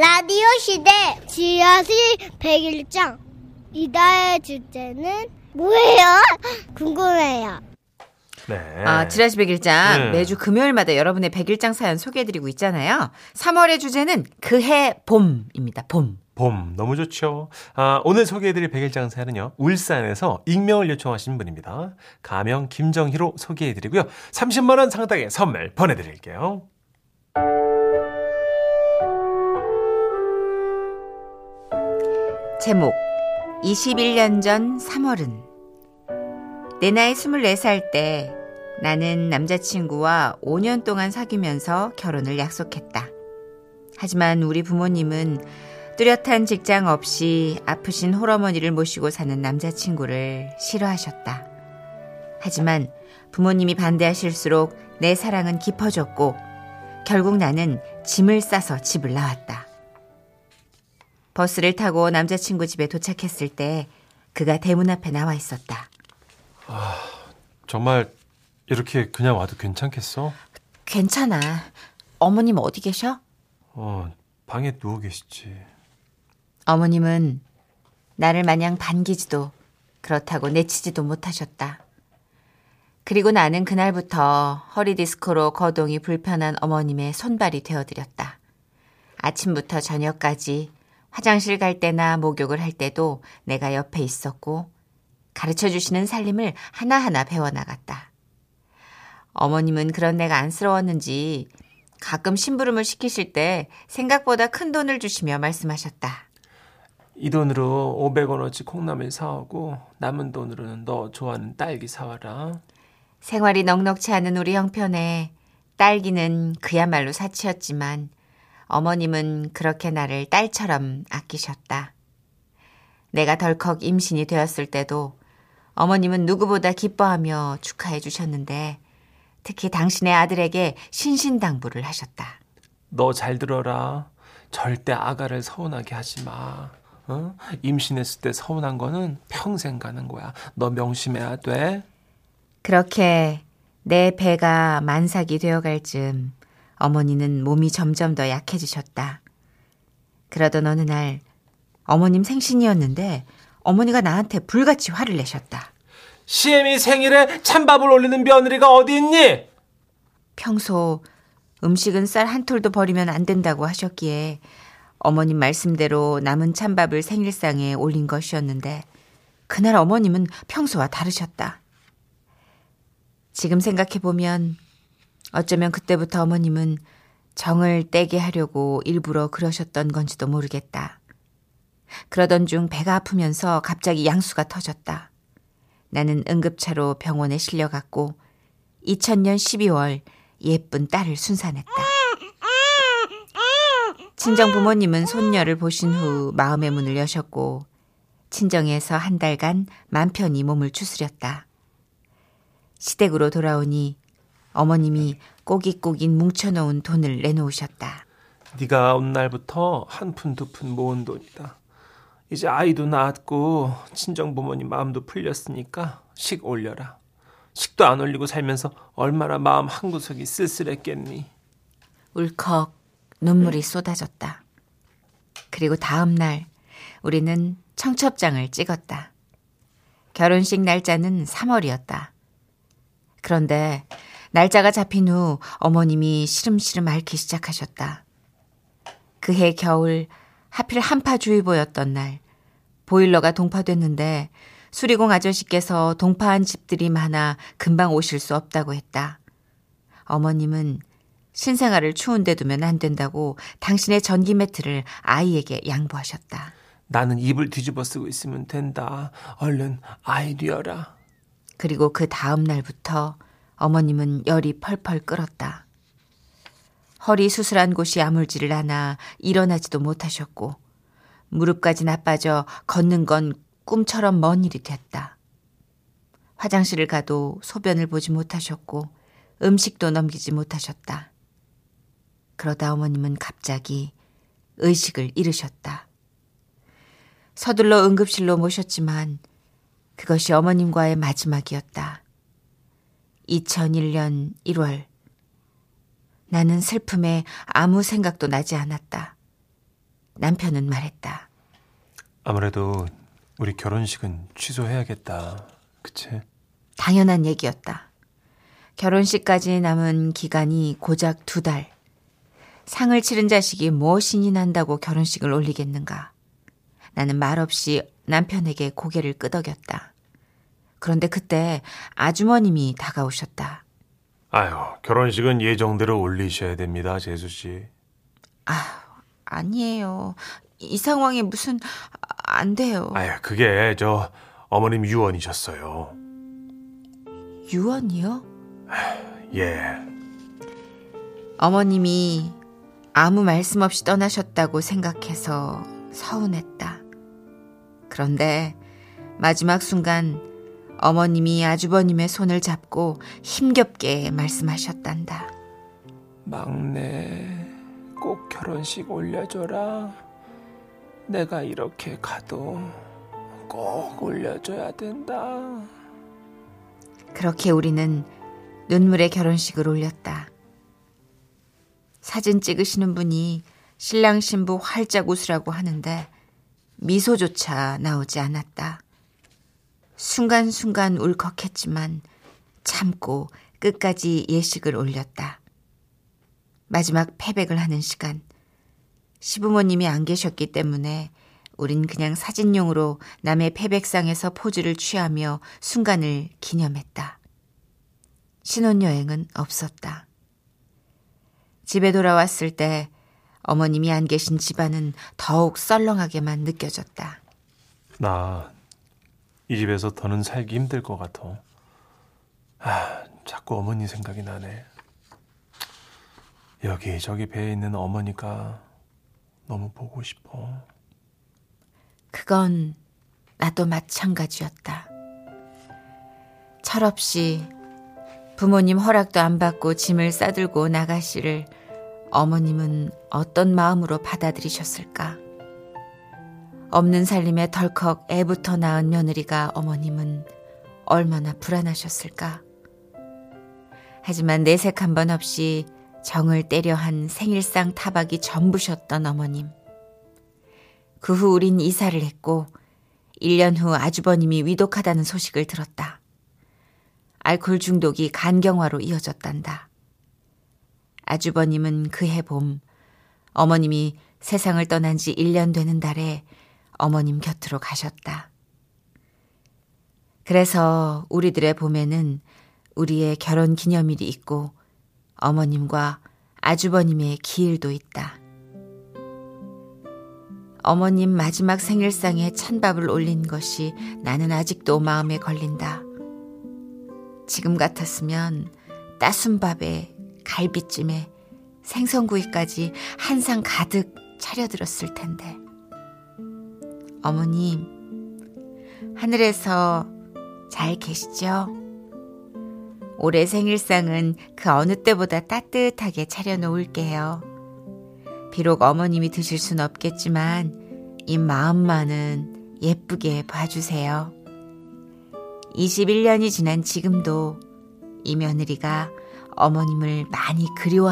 라디오 시대 지하실 101장 이달의 주제는 뭐예요? 궁금해요. 네. 아, 지라시 백일장 네. 매주 금요일마다 여러분의 백일장 사연 소개해드리고 있잖아요. 3월의 주제는 그해 봄입니다. 봄. 봄 너무 좋죠. 아, 오늘 소개해드릴 백일장 사연은요. 울산에서 익명을 요청하신 분입니다. 가명 김정희로 소개해드리고요. 30만 원 상당의 선물 보내드릴게요. 제목 21년 전 3월은 내 나이 24살 때 나는 남자친구와 5년 동안 사귀면서 결혼을 약속했다. 하지만 우리 부모님은 뚜렷한 직장 없이 아프신 홀어머니를 모시고 사는 남자친구를 싫어하셨다. 하지만 부모님이 반대하실수록 내 사랑은 깊어졌고 결국 나는 짐을 싸서 집을 나왔다. 버스를 타고 남자친구 집에 도착했을 때 그가 대문 앞에 나와 있었다. 정말 이렇게 그냥 와도 괜찮겠어? 괜찮아. 어머님 어디 계셔? 어, 방에 누워 계시지. 어머님은 나를 마냥 반기지도 그렇다고 내치지도 못하셨다. 그리고 나는 그날부터 허리 디스크로 거동이 불편한 어머님의 손발이 되어드렸다. 아침부터 저녁까지 화장실 갈 때나 목욕을 할 때도 내가 옆에 있었고 가르쳐 주시는 살림을 하나하나 배워나갔다. 어머님은 그런 내가 안쓰러웠는지 가끔 심부름을 시키실 때 생각보다 큰 돈을 주시며 말씀하셨다. 이 돈으로 500원어치 콩나물 사오고 남은 돈으로는 너 좋아하는 딸기 사와라. 생활이 넉넉치 않은 우리 형편에 딸기는 그야말로 사치였지만 어머님은 그렇게 나를 딸처럼 아끼셨다. 내가 덜컥 임신이 되었을 때도 어머님은 누구보다 기뻐하며 축하해 주셨는데 특히 당신의 아들에게 신신당부를 하셨다. 너 잘 들어라. 절대 아가를 서운하게 하지 마. 어? 임신했을 때 서운한 거는 평생 가는 거야. 너 명심해야 돼. 그렇게 내 배가 만삭이 되어갈 즈음 어머니는 몸이 점점 더 약해지셨다. 그러던 어느 날 어머님 생신이었는데 어머니가 나한테 불같이 화를 내셨다. 시엠이 생일에 찬밥을 올리는 며느리가 어디 있니? 평소 음식은 쌀 한 톨도 버리면 안 된다고 하셨기에 어머님 말씀대로 남은 찬밥을 생일상에 올린 것이었는데 그날 어머님은 평소와 다르셨다. 지금 생각해보면 어쩌면 그때부터 어머님은 정을 떼게 하려고 일부러 그러셨던 건지도 모르겠다. 그러던 중 배가 아프면서 갑자기 양수가 터졌다. 나는 응급차로 병원에 실려갔고 2000년 12월 예쁜 딸을 순산했다. 친정 부모님은 손녀를 보신 후 마음의 문을 여셨고 친정에서 한 달간 맘 편히 몸을 추스렸다. 시댁으로 돌아오니 어머님이 꼬깃꼬깃 뭉쳐놓은 돈을 내놓으셨다. 네가 온 날부터 한 푼 두 푼 모은 돈이다. 이제 아이도 낳았고 친정 부모님 마음도 풀렸으니까 식 올려라. 식도 안 올리고 살면서 얼마나 마음 한 구석이 쓸쓸했겠니? 울컥 눈물이 쏟아졌다. 그리고 다음 날 우리는 청첩장을 찍었다. 결혼식 날짜는 3월이었다. 그런데 날짜가 잡힌 후 어머님이 시름시름 앓기 시작하셨다. 그해 겨울 하필 한파주의보였던 날 보일러가 동파됐는데 수리공 아저씨께서 동파한 집들이 많아 금방 오실 수 없다고 했다. 어머님은 신생아를 추운데 두면 안 된다고 당신의 전기 매트를 아이에게 양보하셨다. 나는 입을 뒤집어 쓰고 있으면 된다. 얼른 아이 뉘어라. 그리고 그 다음 날부터 어머님은 열이 펄펄 끓었다. 허리 수술한 곳이 아물지를 않아 일어나지도 못하셨고 무릎까지 나빠져 걷는 건 꿈처럼 먼 일이 됐다. 화장실을 가도 소변을 보지 못하셨고 음식도 넘기지 못하셨다. 그러다 어머님은 갑자기 의식을 잃으셨다. 서둘러 응급실로 모셨지만 그것이 어머님과의 마지막이었다. 2001년 1월. 나는 슬픔에 아무 생각도 나지 않았다. 남편은 말했다. 아무래도 우리 결혼식은 취소해야겠다. 그치? 당연한 얘기였다. 결혼식까지 남은 기간이 고작 두 달. 상을 치른 자식이 무엇이니 난다고 결혼식을 올리겠는가. 나는 말없이 남편에게 고개를 끄덕였다. 그런데 그때 아주머님이 다가오셨다. 아유, 결혼식은 예정대로 올리셔야 됩니다, 재수 씨. 아, 아니에요. 이 상황에 무슨 안 돼요. 아유, 그게 저 어머님 유언이셨어요. 유언이요? 예. 어머님이 아무 말씀 없이 떠나셨다고 생각해서 서운했다. 그런데 마지막 순간 어머님이 아주버님의 손을 잡고 힘겹게 말씀하셨단다. 막내, 꼭 결혼식 올려줘라. 내가 이렇게 가도 꼭 올려줘야 된다. 그렇게 우리는 눈물의 결혼식을 올렸다. 사진 찍으시는 분이 신랑 신부 활짝 웃으라고 하는데 미소조차 나오지 않았다. 순간순간 울컥했지만 참고 끝까지 예식을 올렸다. 마지막 패백을 하는 시간. 시부모님이 안 계셨기 때문에 우린 그냥 사진용으로 남의 패백상에서 포즈를 취하며 순간을 기념했다. 신혼여행은 없었다. 집에 돌아왔을 때 어머님이 안 계신 집안은 더욱 썰렁하게만 느껴졌다. 나 이 집에서 더는 살기 힘들 것 같아. 아, 자꾸 어머니 생각이 나네. 여기 저기 배에 있는 어머니가 너무 보고 싶어. 그건 나도 마찬가지였다. 철없이 부모님 허락도 안 받고 짐을 싸들고 나가시를 어머님은 어떤 마음으로 받아들이셨을까? 없는 살림에 덜컥 애부터 낳은 며느리가 어머님은 얼마나 불안하셨을까? 하지만 내색 한 번 없이 정을 때려 한 생일상 타박이 전부셨던 어머님. 그 후 우린 이사를 했고 1년 후 아주버님이 위독하다는 소식을 들었다. 알코올 중독이 간경화로 이어졌단다. 아주버님은 그해 봄 어머님이 세상을 떠난 지 1년 되는 달에 어머님 곁으로 가셨다. 그래서 우리들의 봄에는 우리의 결혼 기념일이 있고 어머님과 아주버님의 기일도 있다. 어머님 마지막 생일상에 찬밥을 올린 것이 나는 아직도 마음에 걸린다. 지금 같았으면 따순 밥에 갈비찜에 생선구이까지 한 상 가득 차려들었을 텐데. 어머님, 하늘에서 잘 계시죠? 올해 생일상은 그 어느 때보다 따뜻하게 차려놓을게요. 비록 어머님이 드실 순 없겠지만, 이 마음만은 예쁘게 봐주세요. 21년이 지난 지금도 이 며느리가 어머님을 많이 그리워하고